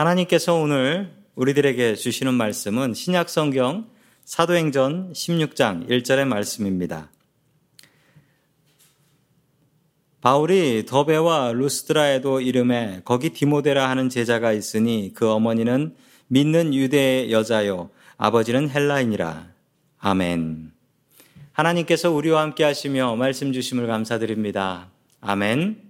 하나님께서 오늘 우리들에게 주시는 말씀은 신약 성경 사도행전 16장 1절의 말씀입니다. 바울이 더베와 루스드라에도 이름에 거기 디모데라 하는 제자가 있으니 그 어머니는 믿는 유대의 여자요 아버지는 헬라인이라. 아멘. 하나님께서 우리와 함께 하시며 말씀 주심을 감사드립니다. 아멘.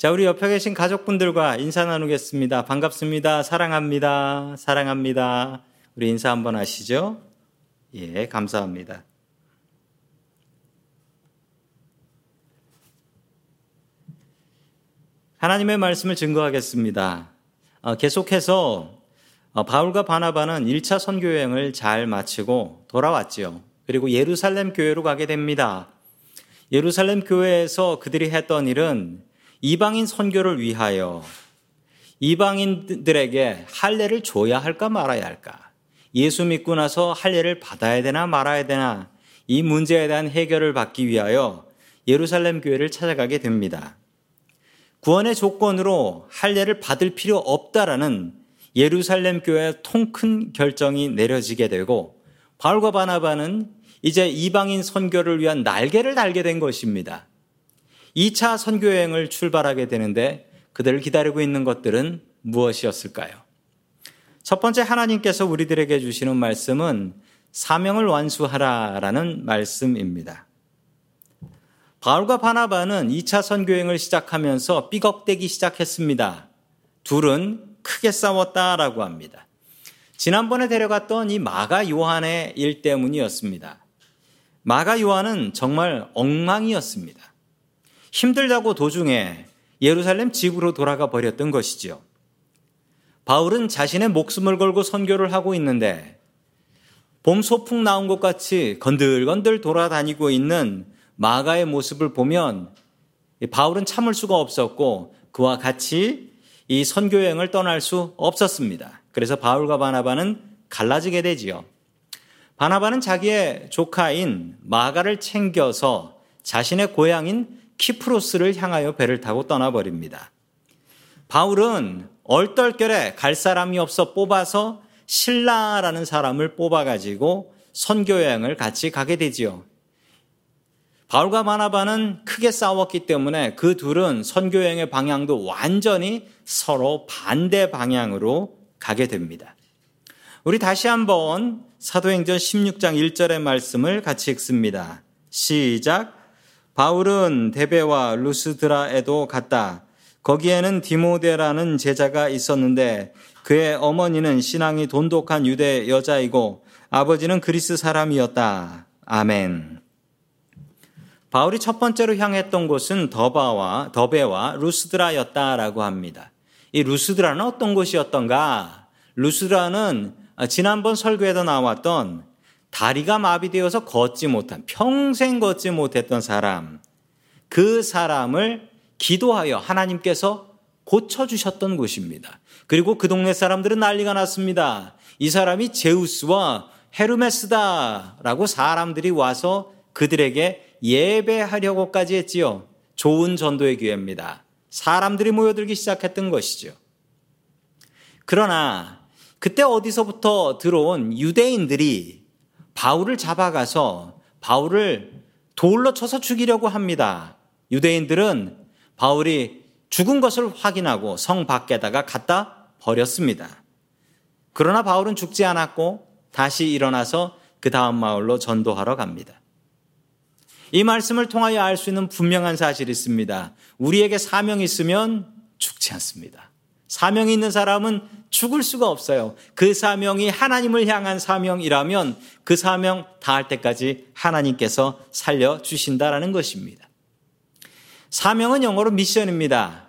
자, 우리 옆에 계신 가족분들과 인사 나누겠습니다. 반갑습니다. 사랑합니다. 사랑합니다. 우리 인사 한번 하시죠? 예, 감사합니다. 하나님의 말씀을 증거하겠습니다. 어, 계속해서 어, 바울과 바나바는 1차 선교 여행을 잘 마치고 돌아왔지요. 그리고 예루살렘 교회로 가게 됩니다. 예루살렘 교회에서 그들이 했던 일은 이방인 선교를 위하여 이방인들에게 할례를 줘야 할까 말아야 할까? 예수 믿고 나서 할례를 받아야 되나 말아야 되나? 이 문제에 대한 해결을 받기 위하여 예루살렘 교회를 찾아가게 됩니다. 구원의 조건으로 할례를 받을 필요 없다라는 예루살렘 교회의 통큰 결정이 내려지게 되고 바울과 바나바는 이제 이방인 선교를 위한 날개를 달게 된 것입니다. 2차 선교 여행을 출발하게 되는데 그들을 기다리고 있는 것들은 무엇이었을까요? 첫 번째 하나님께서 우리들에게 주시는 말씀은 사명을 완수하라라는 말씀입니다. 바울과 바나바는 2차 선교행을 시작하면서 삐걱대기 시작했습니다. 둘은 크게 싸웠다라고 합니다. 지난번에 데려갔던 이 마가 요한의 일 때문이었습니다. 마가 요한은 정말 엉망이었습니다. 힘들다고 도중에 예루살렘 집으로 돌아가 버렸던 것이지요. 바울은 자신의 목숨을 걸고 선교를 하고 있는데 봄 소풍 나온 것 같이 건들건들 돌아다니고 있는 마가의 모습을 보면 바울은 참을 수가 없었고 그와 같이 이 선교 여행을 떠날 수 없었습니다. 그래서 바울과 바나바는 갈라지게 되지요. 바나바는 자기의 조카인 마가를 챙겨서 자신의 고향인 키프로스를 향하여 배를 타고 떠나버립니다. 바울은 얼떨결에 갈 사람이 없어 뽑아서 신라라는 사람을 뽑아가지고 선교 여행을 같이 가게 되지요. 바울과 바나바는 크게 싸웠기 때문에 그 둘은 선교 여행의 방향도 완전히 서로 반대 방향으로 가게 됩니다. 우리 다시 한번 사도행전 16장 1절의 말씀을 같이 읽습니다. 시작. 바울은 데베와 루스드라에도 갔다. 거기에는 디모데라는 제자가 있었는데 그의 어머니는 신앙이 돈독한 유대 여자이고 아버지는 그리스 사람이었다. 아멘. 바울이 첫 번째로 향했던 곳은 더바와 더베와 루스드라였다라고 합니다. 이 루스드라는 어떤 곳이었던가? 루스드라는 지난번 설교에도 나왔던 다리가 마비되어서 걷지 못한 평생 걷지 못했던 사람 그 사람을 기도하여 하나님께서 고쳐 주셨던 곳입니다. 그리고 그 동네 사람들은 난리가 났습니다. 이 사람이 제우스와 헤르메스다라고 사람들이 와서 그들에게 예배하려고까지 했지요. 좋은 전도의 기회입니다. 사람들이 모여들기 시작했던 것이죠. 그러나 그때 어디서부터 들어온 유대인들이 바울을 잡아가서 바울을 돌로 쳐서 죽이려고 합니다. 유대인들은 바울이 죽은 것을 확인하고 성 밖에다가 갖다 버렸습니다. 그러나 바울은 죽지 않았고 다시 일어나서 그 다음 마을로 전도하러 갑니다. 이 말씀을 통하여 알 수 있는 분명한 사실이 있습니다. 우리에게 사명이 있으면 죽지 않습니다. 사명이 있는 사람은 죽을 수가 없어요. 그 사명이 하나님을 향한 사명이라면 그 사명 다할 때까지 하나님께서 살려주신다라는 것입니다. 사명은 영어로 미션입니다.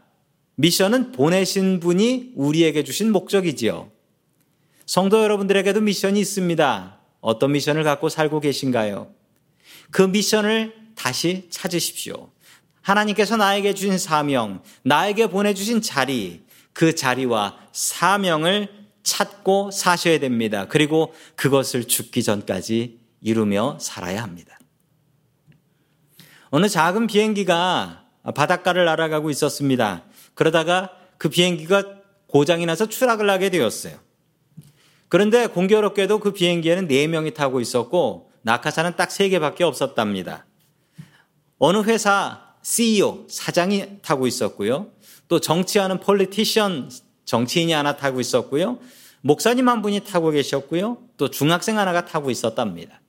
미션은 보내신 분이 우리에게 주신 목적이지요. 성도 여러분들에게도 미션이 있습니다. 어떤 미션을 갖고 살고 계신가요? 그 미션을 다시 찾으십시오. 하나님께서 나에게 주신 사명, 나에게 보내주신 자리, 그 자리와 사명을 찾고 사셔야 됩니다. 그리고 그것을 죽기 전까지 이루며 살아야 합니다. 어느 작은 비행기가 바닷가를 날아가고 있었습니다. 그러다가 그 비행기가 고장이 나서 추락을 하게 되었어요. 그런데 공교롭게도 그 비행기에는 4명이 타고 있었고 낙하산은 딱 3개밖에 없었답니다. 어느 회사 CEO, 사장이 타고 있었고요. 또 정치하는 politician, 정치인이 하나 타고 있었고요. 목사님 한 분이 타고 계셨고요. 또 중학생 하나가 타고 있었답니다.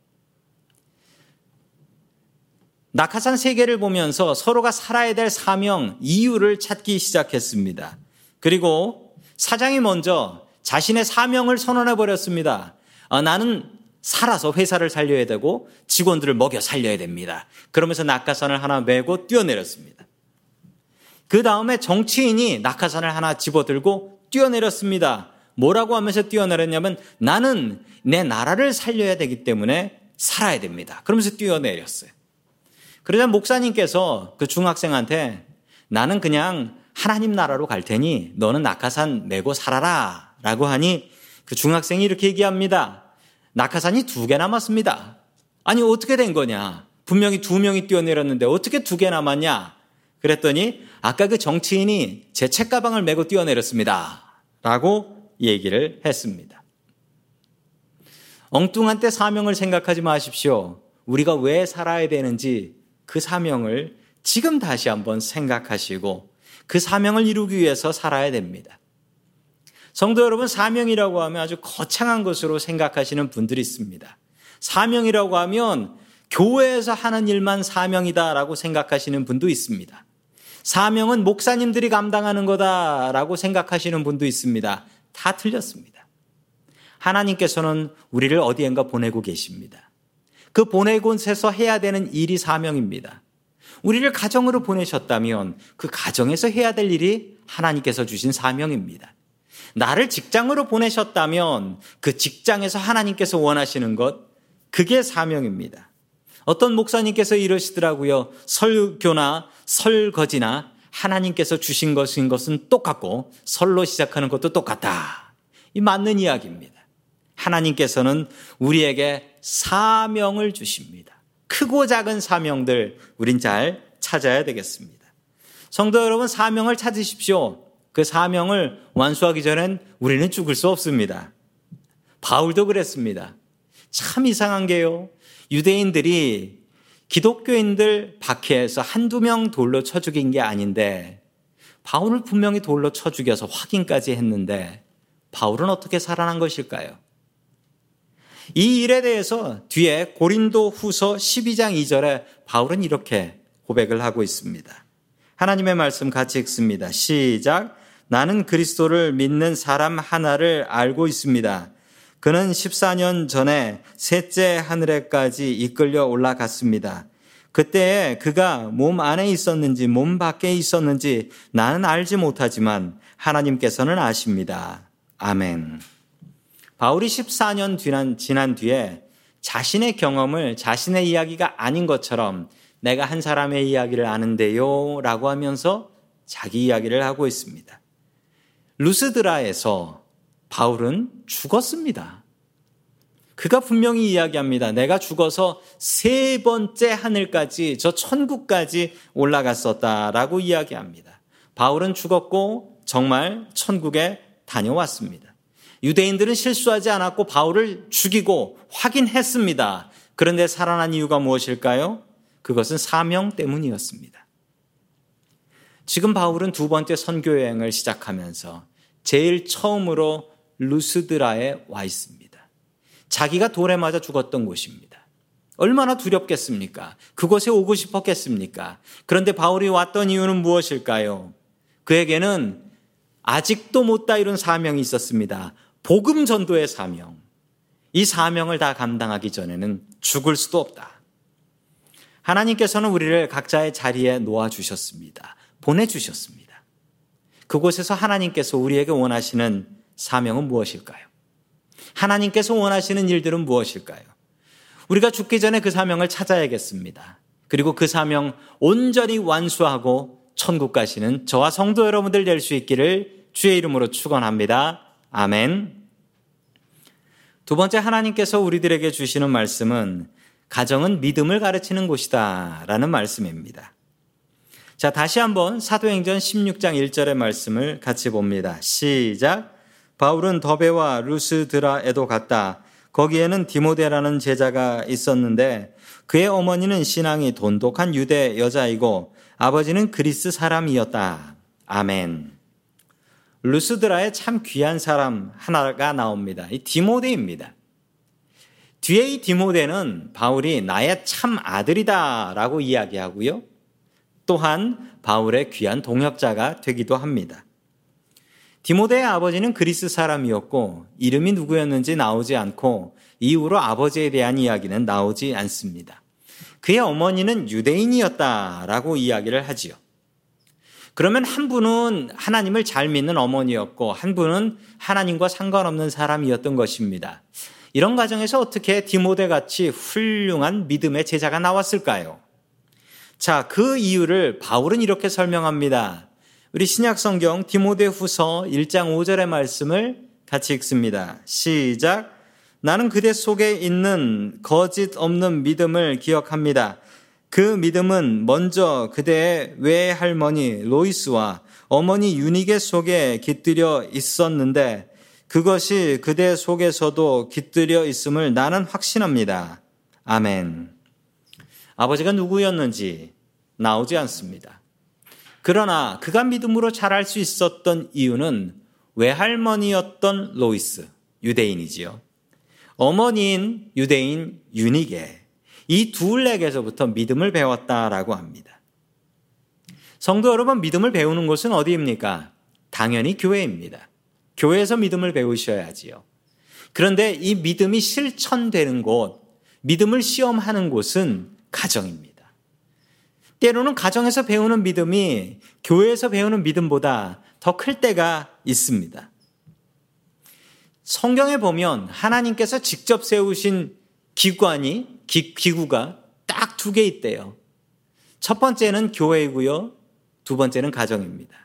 낙하산 세계를 보면서 서로가 살아야 될 사명, 이유를 찾기 시작했습니다. 그리고 사장이 먼저 자신의 사명을 선언해 버렸습니다. 아, 나는 살아서 회사를 살려야 되고 직원들을 먹여 살려야 됩니다. 그러면서 낙하산을 하나 메고 뛰어내렸습니다. 그 다음에 정치인이 낙하산을 하나 집어들고 뛰어내렸습니다. 뭐라고 하면서 뛰어내렸냐면 나는 내 나라를 살려야 되기 때문에 살아야 됩니다. 그러면서 뛰어내렸어요. 그러자 목사님께서 그 중학생한테 나는 그냥 하나님 나라로 갈 테니 너는 낙하산 메고 살아라 라고 하니 그 중학생이 이렇게 얘기합니다. 낙하산이 두 개 남았습니다. 아니 어떻게 된 거냐? 분명히 두 명이 뛰어내렸는데 어떻게 두 개 남았냐? 그랬더니 아까 그 정치인이 제 책가방을 메고 뛰어내렸습니다. 라고 얘기를 했습니다. 엉뚱한 때 사명을 생각하지 마십시오. 우리가 왜 살아야 되는지 그 사명을 지금 다시 한번 생각하시고 그 사명을 이루기 위해서 살아야 됩니다. 성도 여러분, 사명이라고 하면 아주 거창한 것으로 생각하시는 분들이 있습니다. 사명이라고 하면 교회에서 하는 일만 사명이다라고 생각하시는 분도 있습니다. 사명은 목사님들이 감당하는 거다라고 생각하시는 분도 있습니다. 다 틀렸습니다. 하나님께서는 우리를 어디엔가 보내고 계십니다. 그 보내곳에서 해야 되는 일이 사명입니다. 우리를 가정으로 보내셨다면 그 가정에서 해야 될 일이 하나님께서 주신 사명입니다. 나를 직장으로 보내셨다면 그 직장에서 하나님께서 원하시는 것, 그게 사명입니다. 어떤 목사님께서 이러시더라고요. 설교나 설거지나 하나님께서 주신 것인 것은 똑같고 설로 시작하는 것도 똑같다. 이 맞는 이야기입니다. 하나님께서는 우리에게 사명을 주십니다. 크고 작은 사명들 우린 잘 찾아야 되겠습니다. 성도 여러분 사명을 찾으십시오. 그 사명을 완수하기 전엔 우리는 죽을 수 없습니다. 바울도 그랬습니다. 참 이상한 게요. 유대인들이 기독교인들 박해해서 한두 명 돌로 쳐 죽인 게 아닌데 바울을 분명히 돌로 쳐 죽여서 확인까지 했는데 바울은 어떻게 살아난 것일까요? 이 일에 대해서 뒤에 고린도 후서 12장 2절에 바울은 이렇게 고백을 하고 있습니다. 하나님의 말씀 같이 읽습니다. 시작. 나는 그리스도를 믿는 사람 하나를 알고 있습니다. 그는 14년 전에 셋째 하늘에까지 이끌려 올라갔습니다. 그때 그가 몸 안에 있었는지 몸 밖에 있었는지 나는 알지 못하지만 하나님께서는 아십니다. 아멘. 바울이 14년 지난, 지난 뒤에 자신의 경험을 자신의 이야기가 아닌 것처럼 내가 한 사람의 이야기를 아는데요 라고 하면서 자기 이야기를 하고 있습니다. 루스드라에서 바울은 죽었습니다. 그가 분명히 이야기합니다. 내가 죽어서 세 번째 하늘까지, 저 천국까지 올라갔었다라고 이야기합니다. 바울은 죽었고 정말 천국에 다녀왔습니다. 유대인들은 실수하지 않았고 바울을 죽이고 확인했습니다. 그런데 살아난 이유가 무엇일까요? 그것은 사명 때문이었습니다. 지금 바울은 두 번째 선교 여행을 시작하면서 제일 처음으로 루스드라에 와 있습니다. 자기가 돌에 맞아 죽었던 곳입니다. 얼마나 두렵겠습니까? 그곳에 오고 싶었겠습니까? 그런데 바울이 왔던 이유는 무엇일까요? 그에게는 아직도 못다 이룬 사명이 있었습니다. 복음 전도의 사명. 이 사명을 다 감당하기 전에는 죽을 수도 없다. 하나님께서는 우리를 각자의 자리에 놓아 주셨습니다. 보내 주셨습니다. 그곳에서 하나님께서 우리에게 원하시는 사명은 무엇일까요? 하나님께서 원하시는 일들은 무엇일까요? 우리가 죽기 전에 그 사명을 찾아야겠습니다. 그리고 그 사명 온전히 완수하고 천국 가시는 저와 성도 여러분들 될 수 있기를 주의 이름으로 축원합니다. 아멘. 두 번째 하나님께서 우리들에게 주시는 말씀은 가정은 믿음을 가르치는 곳이다 라는 말씀입니다. 자, 다시 한번 사도행전 16장 1절의 말씀을 같이 봅니다. 시작. 바울은 더베와 루스드라에도 갔다. 거기에는 디모데라는 제자가 있었는데 그의 어머니는 신앙이 돈독한 유대 여자이고 아버지는 그리스 사람이었다. 아멘. 루스드라에 참 귀한 사람 하나가 나옵니다. 이 디모데입니다. 뒤에 이 디모데는 바울이 나의 참 아들이다라고 이야기하고요. 또한 바울의 귀한 동역자가 되기도 합니다. 디모데의 아버지는 그리스 사람이었고 이름이 누구였는지 나오지 않고 이후로 아버지에 대한 이야기는 나오지 않습니다. 그의 어머니는 유대인이었다라고 이야기를 하지요. 그러면 한 분은 하나님을 잘 믿는 어머니였고 한 분은 하나님과 상관없는 사람이었던 것입니다. 이런 과정에서 어떻게 디모데 같이 훌륭한 믿음의 제자가 나왔을까요? 자, 그 이유를 바울은 이렇게 설명합니다. 우리 신약 성경 디모데 후서 1장 5절의 말씀을 같이 읽습니다. 시작. 나는 그대 속에 있는 거짓 없는 믿음을 기억합니다. 그 믿음은 먼저 그대의 외할머니 로이스와 어머니 유니게 속에 깃들여 있었는데 그것이 그대 속에서도 깃들여 있음을 나는 확신합니다. 아멘. 아버지가 누구였는지 나오지 않습니다. 그러나 그가 믿음으로 자랄 수 있었던 이유는 외할머니였던 로이스, 유대인이지요. 어머니인 유대인 유니게, 이 둘에게서부터 믿음을 배웠다라고 합니다. 성도 여러분, 믿음을 배우는 곳은 어디입니까? 당연히 교회입니다. 교회에서 믿음을 배우셔야지요. 그런데 이 믿음이 실천되는 곳, 믿음을 시험하는 곳은 가정입니다. 때로는 가정에서 배우는 믿음이 교회에서 배우는 믿음보다 더 클 때가 있습니다. 성경에 보면 하나님께서 직접 세우신 기관이, 기, 기구가 딱 두 개 있대요. 첫 번째는 교회이고요. 두 번째는 가정입니다.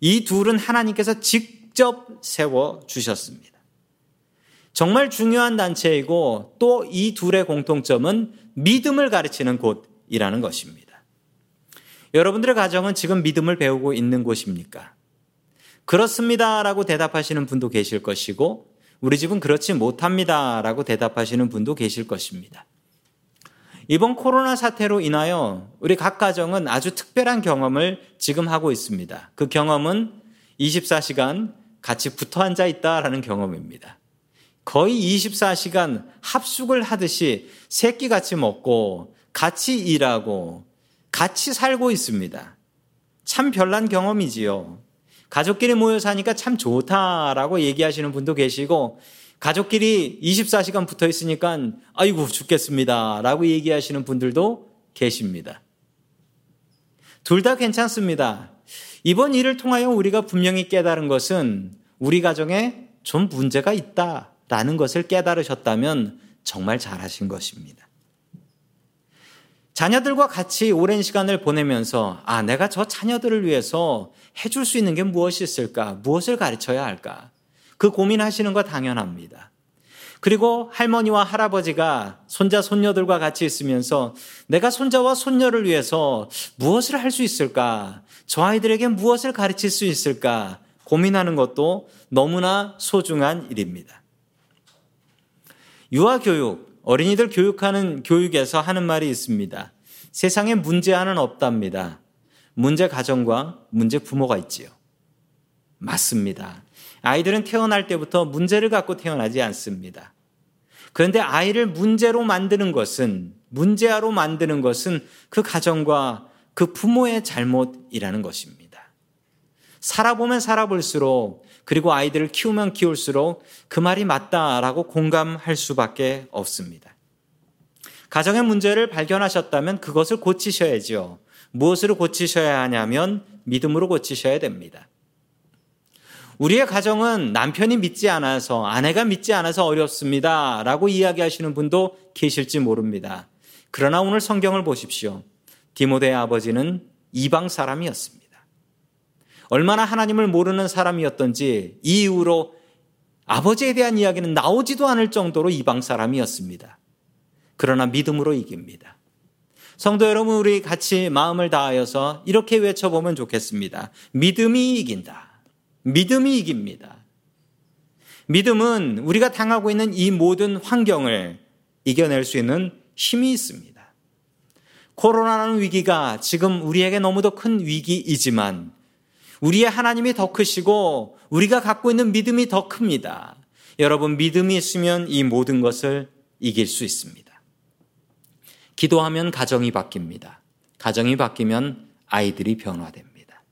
이 둘은 하나님께서 직접 세워 주셨습니다. 정말 중요한 단체이고 또 이 둘의 공통점은 믿음을 가르치는 곳이라는 것입니다. 여러분들의 가정은 지금 믿음을 배우고 있는 곳입니까? 그렇습니다. 라고 대답하시는 분도 계실 것이고, 우리 집은 그렇지 못합니다. 라고 대답하시는 분도 계실 것입니다. 이번 코로나 사태로 인하여 우리 각 가정은 아주 특별한 경험을 지금 하고 있습니다. 그 경험은 24시간 같이 붙어 앉아 있다라는 경험입니다. 거의 24시간 합숙을 하듯이 새끼 같이 먹고 같이 일하고 같이 살고 있습니다. 참 별난 경험이지요. 가족끼리 모여 사니까 참 좋다라고 얘기하시는 분도 계시고 가족끼리 24시간 붙어 있으니까 아이고 죽겠습니다 라고 얘기하시는 분들도 계십니다. 둘 다 괜찮습니다. 이번 일을 통하여 우리가 분명히 깨달은 것은 우리 가정에 좀 문제가 있다라는 것을 깨달으셨다면 정말 잘하신 것입니다. 자녀들과 같이 오랜 시간을 보내면서 아, 내가 저 자녀들을 위해서 해줄 수 있는 게 무엇이 있을까? 무엇을 가르쳐야 할까? 그 고민하시는 거 당연합니다. 그리고 할머니와 할아버지가 손자, 손녀들과 같이 있으면서 내가 손자와 손녀를 위해서 무엇을 할 수 있을까? 저 아이들에게 무엇을 가르칠 수 있을까? 고민하는 것도 너무나 소중한 일입니다. 유아교육, 어린이들 교육하는 교육에서 하는 말이 있습니다. 세상에 문제하는 없답니다. 문제 가정과 문제 부모가 있지요. 맞습니다. 아이들은 태어날 때부터 문제를 갖고 태어나지 않습니다. 그런데 아이를 문제로 만드는 것은, 문제아로 만드는 것은 그 가정과 그 부모의 잘못이라는 것입니다. 살아보면 살아볼수록, 그리고 아이들을 키우면 키울수록 그 말이 맞다라고 공감할 수밖에 없습니다. 가정의 문제를 발견하셨다면 그것을 고치셔야지요. 무엇으로 고치셔야 하냐면 믿음으로 고치셔야 됩니다. 우리의 가정은 남편이 믿지 않아서, 아내가 믿지 않아서 어렵습니다. 라고 이야기하시는 분도 계실지 모릅니다. 그러나 오늘 성경을 보십시오. 디모데의 아버지는 이방 사람이었습니다. 얼마나 하나님을 모르는 사람이었던지 이 이후로 아버지에 대한 이야기는 나오지도 않을 정도로 이방 사람이었습니다. 그러나 믿음으로 이깁니다. 성도 여러분, 우리 같이 마음을 다하여서 이렇게 외쳐보면 좋겠습니다. 믿음이 이긴다. 믿음이 이깁니다. 믿음은 우리가 당하고 있는 이 모든 환경을 이겨낼 수 있는 힘이 있습니다. 코로나라는 위기가 지금 우리에게 너무도 큰 위기이지만 우리의 하나님이 더 크시고 우리가 갖고 있는 믿음이 더 큽니다. 여러분, 믿음이 있으면 이 모든 것을 이길 수 있습니다. 기도하면 가정이 바뀝니다. 가정이 바뀌면 아이들이 변화됩니다.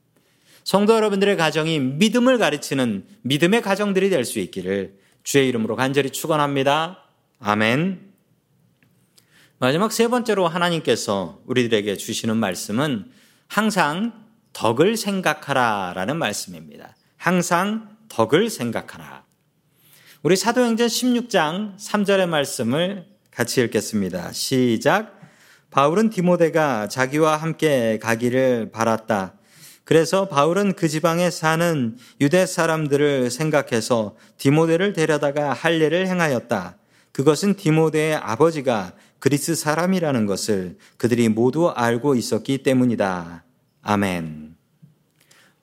성도 여러분들의 가정이 믿음을 가르치는 믿음의 가정들이 될 수 있기를 주의 이름으로 간절히 축원합니다. 아멘. 마지막 세 번째로 하나님께서 우리들에게 주시는 말씀은 항상 덕을 생각하라 라는 말씀입니다. 항상 덕을 생각하라. 우리 사도행전 16장 3절의 말씀을 같이 읽겠습니다. 시작. 바울은 디모데가 자기와 함께 가기를 바랐다. 그래서 바울은 그 지방에 사는 유대 사람들을 생각해서 디모데를 데려다가 할례를 행하였다. 그것은 디모데의 아버지가 그리스 사람이라는 것을 그들이 모두 알고 있었기 때문이다. 아멘.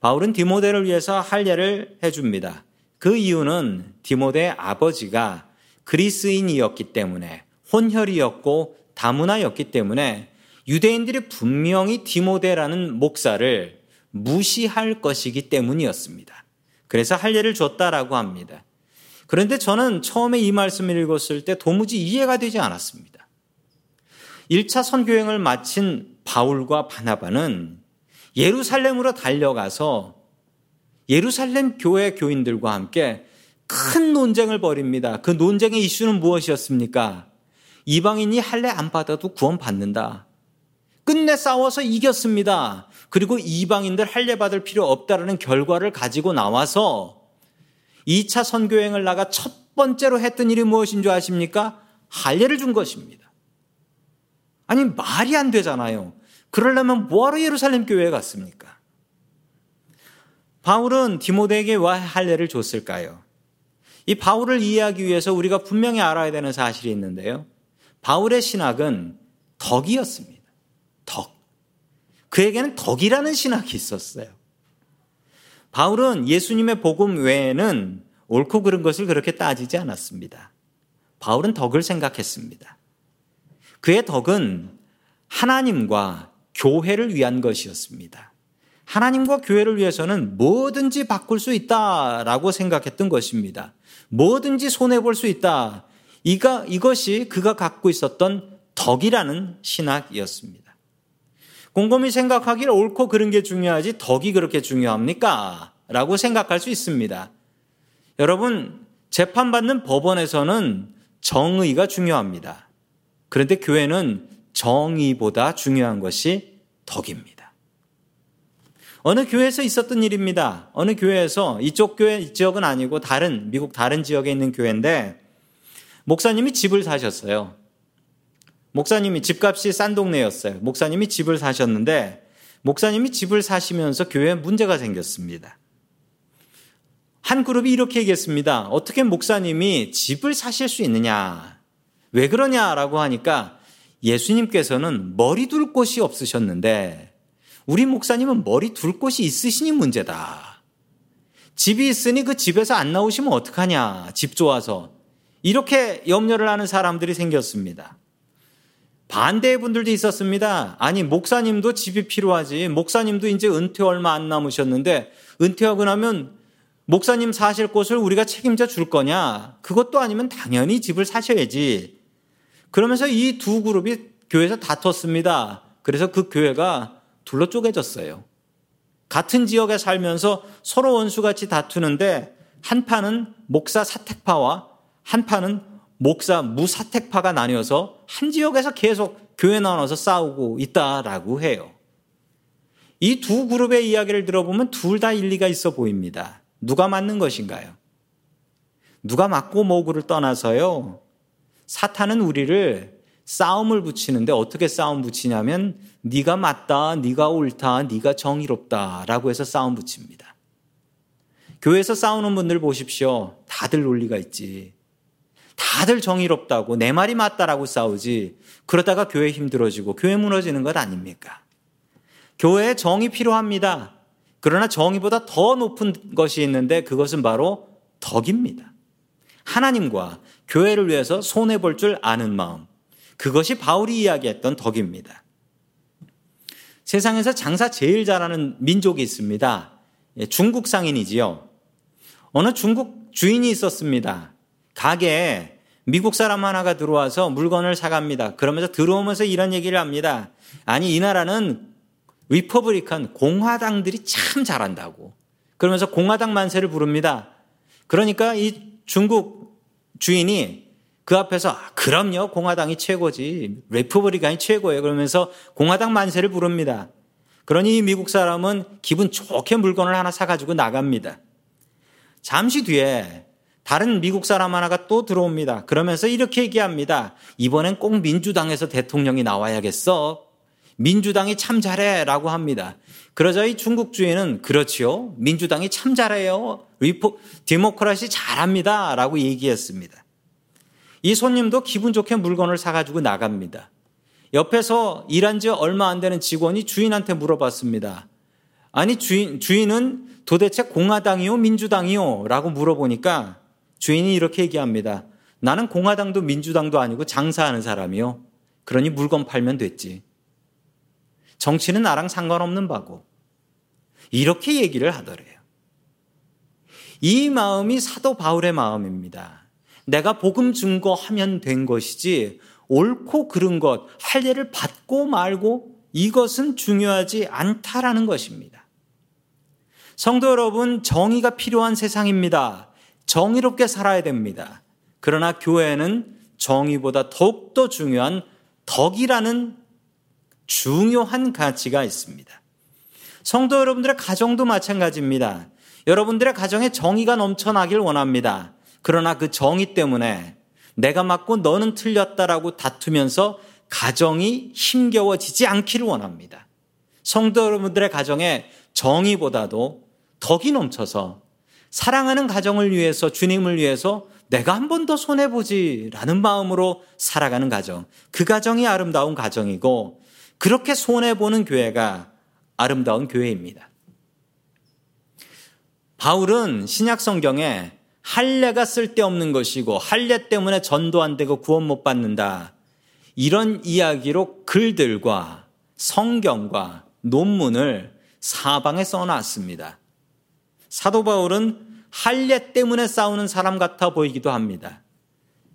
바울은 디모데를 위해서 할례를 해줍니다. 그 이유는 디모데의 아버지가 그리스인이었기 때문에 혼혈이었고 다문화였기 때문에 유대인들이 분명히 디모데라는 목사를 무시할 것이기 때문이었습니다. 그래서 할례를 줬다라고 합니다. 그런데 저는 처음에 이 말씀을 읽었을 때 도무지 이해가 되지 않았습니다. 1차 선교행을 마친 바울과 바나바는 예루살렘으로 달려가서 예루살렘 교회 교인들과 함께 큰 논쟁을 벌입니다. 그 논쟁의 이슈는 무엇이었습니까? 이방인이 할례 안 받아도 구원받는다. 끝내 싸워서 이겼습니다. 그리고 이방인들 할례 받을 필요 없다라는 결과를 가지고 나와서 2차 선교행을 나가 첫 번째로 했던 일이 무엇인 줄 아십니까? 할례를 준 것입니다. 아니, 말이 안 되잖아요. 그러려면 뭐하러 예루살렘 교회에 갔습니까? 바울은 디모데에게 왜 할례를 줬을까요? 이 바울을 이해하기 위해서 우리가 분명히 알아야 되는 사실이 있는데요. 바울의 신학은 덕이었습니다. 덕. 그에게는 덕이라는 신학이 있었어요. 바울은 예수님의 복음 외에는 옳고 그른 것을 그렇게 따지지 않았습니다. 바울은 덕을 생각했습니다. 그의 덕은 하나님과 교회를 위한 것이었습니다. 하나님과 교회를 위해서는 뭐든지 바꿀 수 있다라고 생각했던 것입니다. 뭐든지 손해볼 수 있다. 이가, 이것이 그가 갖고 있었던 덕이라는 신학이었습니다. 곰곰이 생각하기를 옳고 그런 게 중요하지 덕이 그렇게 중요합니까? 라고 생각할 수 있습니다. 여러분, 재판받는 법원에서는 정의가 중요합니다. 그런데 교회는 정의보다 중요한 것이 덕입니다. 어느 교회에서 있었던 일입니다. 어느 교회에서 이쪽 교회 이 지역은 아니고 다른 미국 다른 지역에 있는 교회인데 목사님이 집을 사셨어요. 목사님이 집값이 싼 동네였어요. 목사님이 집을 사셨는데 목사님이 집을 사시면서 교회에 문제가 생겼습니다. 한 그룹이 이렇게 얘기했습니다. 어떻게 목사님이 집을 사실 수 있느냐? 왜 그러냐라고 하니까 예수님께서는 머리 둘 곳이 없으셨는데 우리 목사님은 머리 둘 곳이 있으시니 문제다. 집이 있으니 그 집에서 안 나오시면 어떡하냐. 집 좋아서. 이렇게 염려를 하는 사람들이 생겼습니다. 반대의 분들도 있었습니다. 아니, 목사님도 집이 필요하지. 목사님도 이제 은퇴 얼마 안 남으셨는데 은퇴하고 나면 목사님 사실 곳을 우리가 책임져 줄 거냐? 그것도 아니면 당연히 집을 사셔야지. 그러면서 이 두 그룹이 교회에서 다퉜습니다. 그래서 그 교회가 둘로 쪼개졌어요. 같은 지역에 살면서 서로 원수같이 다투는데 한 판은 목사 사택파와 한 판은 목사 무사택파가 나뉘어서 한 지역에서 계속 교회 나눠서 싸우고 있다라고 해요. 이 두 그룹의 이야기를 들어보면 둘 다 일리가 있어 보입니다. 누가 맞는 것인가요? 누가 맞고 모구를 떠나서요. 사탄은 우리를 싸움을 붙이는데 어떻게 싸움 붙이냐면 네가 맞다, 네가 옳다, 네가 정의롭다라고 해서 싸움 붙입니다. 교회에서 싸우는 분들 보십시오. 다들 논리가 있지. 다들 정의롭다고 내 말이 맞다라고 싸우지 그러다가 교회 힘들어지고 교회 무너지는 것 아닙니까? 교회에 정이 필요합니다. 그러나 정의보다 더 높은 것이 있는데 그것은 바로 덕입니다. 하나님과 교회를 위해서 손해볼 줄 아는 마음. 그것이 바울이 이야기했던 덕입니다. 세상에서 장사 제일 잘하는 민족이 있습니다. 예, 중국 상인이지요. 어느 중국 주인이 있었습니다. 가게에 미국 사람 하나가 들어와서 물건을 사갑니다. 그러면서 들어오면서 이런 얘기를 합니다. 아니, 이 나라는 Republican 공화당들이 참 잘한다고. 그러면서 공화당 만세를 부릅니다. 그러니까 이 중국 주인이 그 앞에서 아, 그럼요 공화당이 최고지 Republican이 최고예요 그러면서 공화당 만세를 부릅니다. 그러니 미국 사람은 기분 좋게 물건을 하나 사가지고 나갑니다. 잠시 뒤에 다른 미국 사람 하나가 또 들어옵니다. 그러면서 이렇게 얘기합니다. 이번엔 꼭 민주당에서 대통령이 나와야겠어. 민주당이 참 잘해 라고 합니다. 그러자 이 중국 주인은 그렇지요. 민주당이 참 잘해요. 리포, 디모크라시 잘합니다. 라고 얘기했습니다. 이 손님도 기분 좋게 물건을 사가지고 나갑니다. 옆에서 일한 지 얼마 안 되는 직원이 주인한테 물어봤습니다. 아니, 주인, 주인은 도대체 공화당이요? 민주당이요? 라고 물어보니까 주인이 이렇게 얘기합니다. 나는 공화당도 민주당도 아니고 장사하는 사람이요. 그러니 물건 팔면 됐지. 정치는 나랑 상관없는 바고. 이렇게 얘기를 하더래요. 이 마음이 사도 바울의 마음입니다. 내가 복음 증거하면 된 것이지 옳고 그른 것, 할례를 받고 말고 이것은 중요하지 않다라는 것입니다. 성도 여러분, 정의가 필요한 세상입니다. 정의롭게 살아야 됩니다. 그러나 교회는 정의보다 더욱더 중요한 덕이라는 중요한 가치가 있습니다. 성도 여러분들의 가정도 마찬가지입니다. 여러분들의 가정에 정의가 넘쳐나길 원합니다. 그러나 그 정의 때문에 내가 맞고 너는 틀렸다라고 다투면서 가정이 힘겨워지지 않기를 원합니다. 성도 여러분들의 가정에 정의보다도 덕이 넘쳐서 사랑하는 가정을 위해서 주님을 위해서 내가 한 번 더 손해보지라는 마음으로 살아가는 가정. 그 가정이 아름다운 가정이고 그렇게 손해보는 교회가 아름다운 교회입니다. 바울은 신약 성경에 할례가 쓸데없는 것이고 할례 때문에 전도 안 되고 구원 못 받는다. 이런 이야기로 글들과 성경과 논문을 사방에 써놨습니다. 사도 바울은 할례 때문에 싸우는 사람 같아 보이기도 합니다.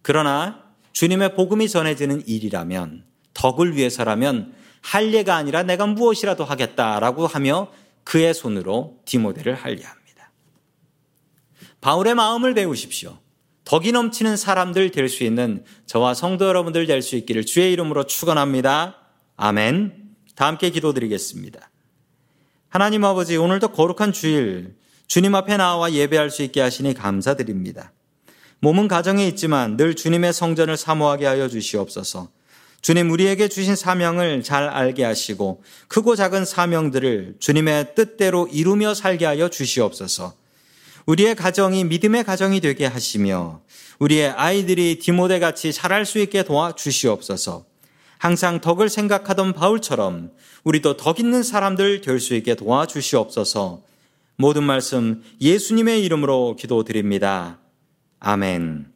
그러나 주님의 복음이 전해지는 일이라면 덕을 위해서라면 할례가 아니라 내가 무엇이라도 하겠다라고 하며 그의 손으로 디모데를 할례합니다. 바울의 마음을 배우십시오. 덕이 넘치는 사람들 될 수 있는 저와 성도 여러분들 될 수 있기를 주의 이름으로 축원합니다. 아멘. 다 함께 기도드리겠습니다. 하나님 아버지 오늘도 거룩한 주일 주님 앞에 나와 예배할 수 있게 하시니 감사드립니다. 몸은 가정에 있지만 늘 주님의 성전을 사모하게 하여 주시옵소서. 주님 우리에게 주신 사명을 잘 알게 하시고 크고 작은 사명들을 주님의 뜻대로 이루며 살게 하여 주시옵소서. 우리의 가정이 믿음의 가정이 되게 하시며 우리의 아이들이 디모데 같이 자랄 수 있게 도와 주시옵소서. 항상 덕을 생각하던 바울처럼 우리도 덕 있는 사람들 될 수 있게 도와 주시옵소서. 모든 말씀 예수님의 이름으로 기도드립니다. 아멘.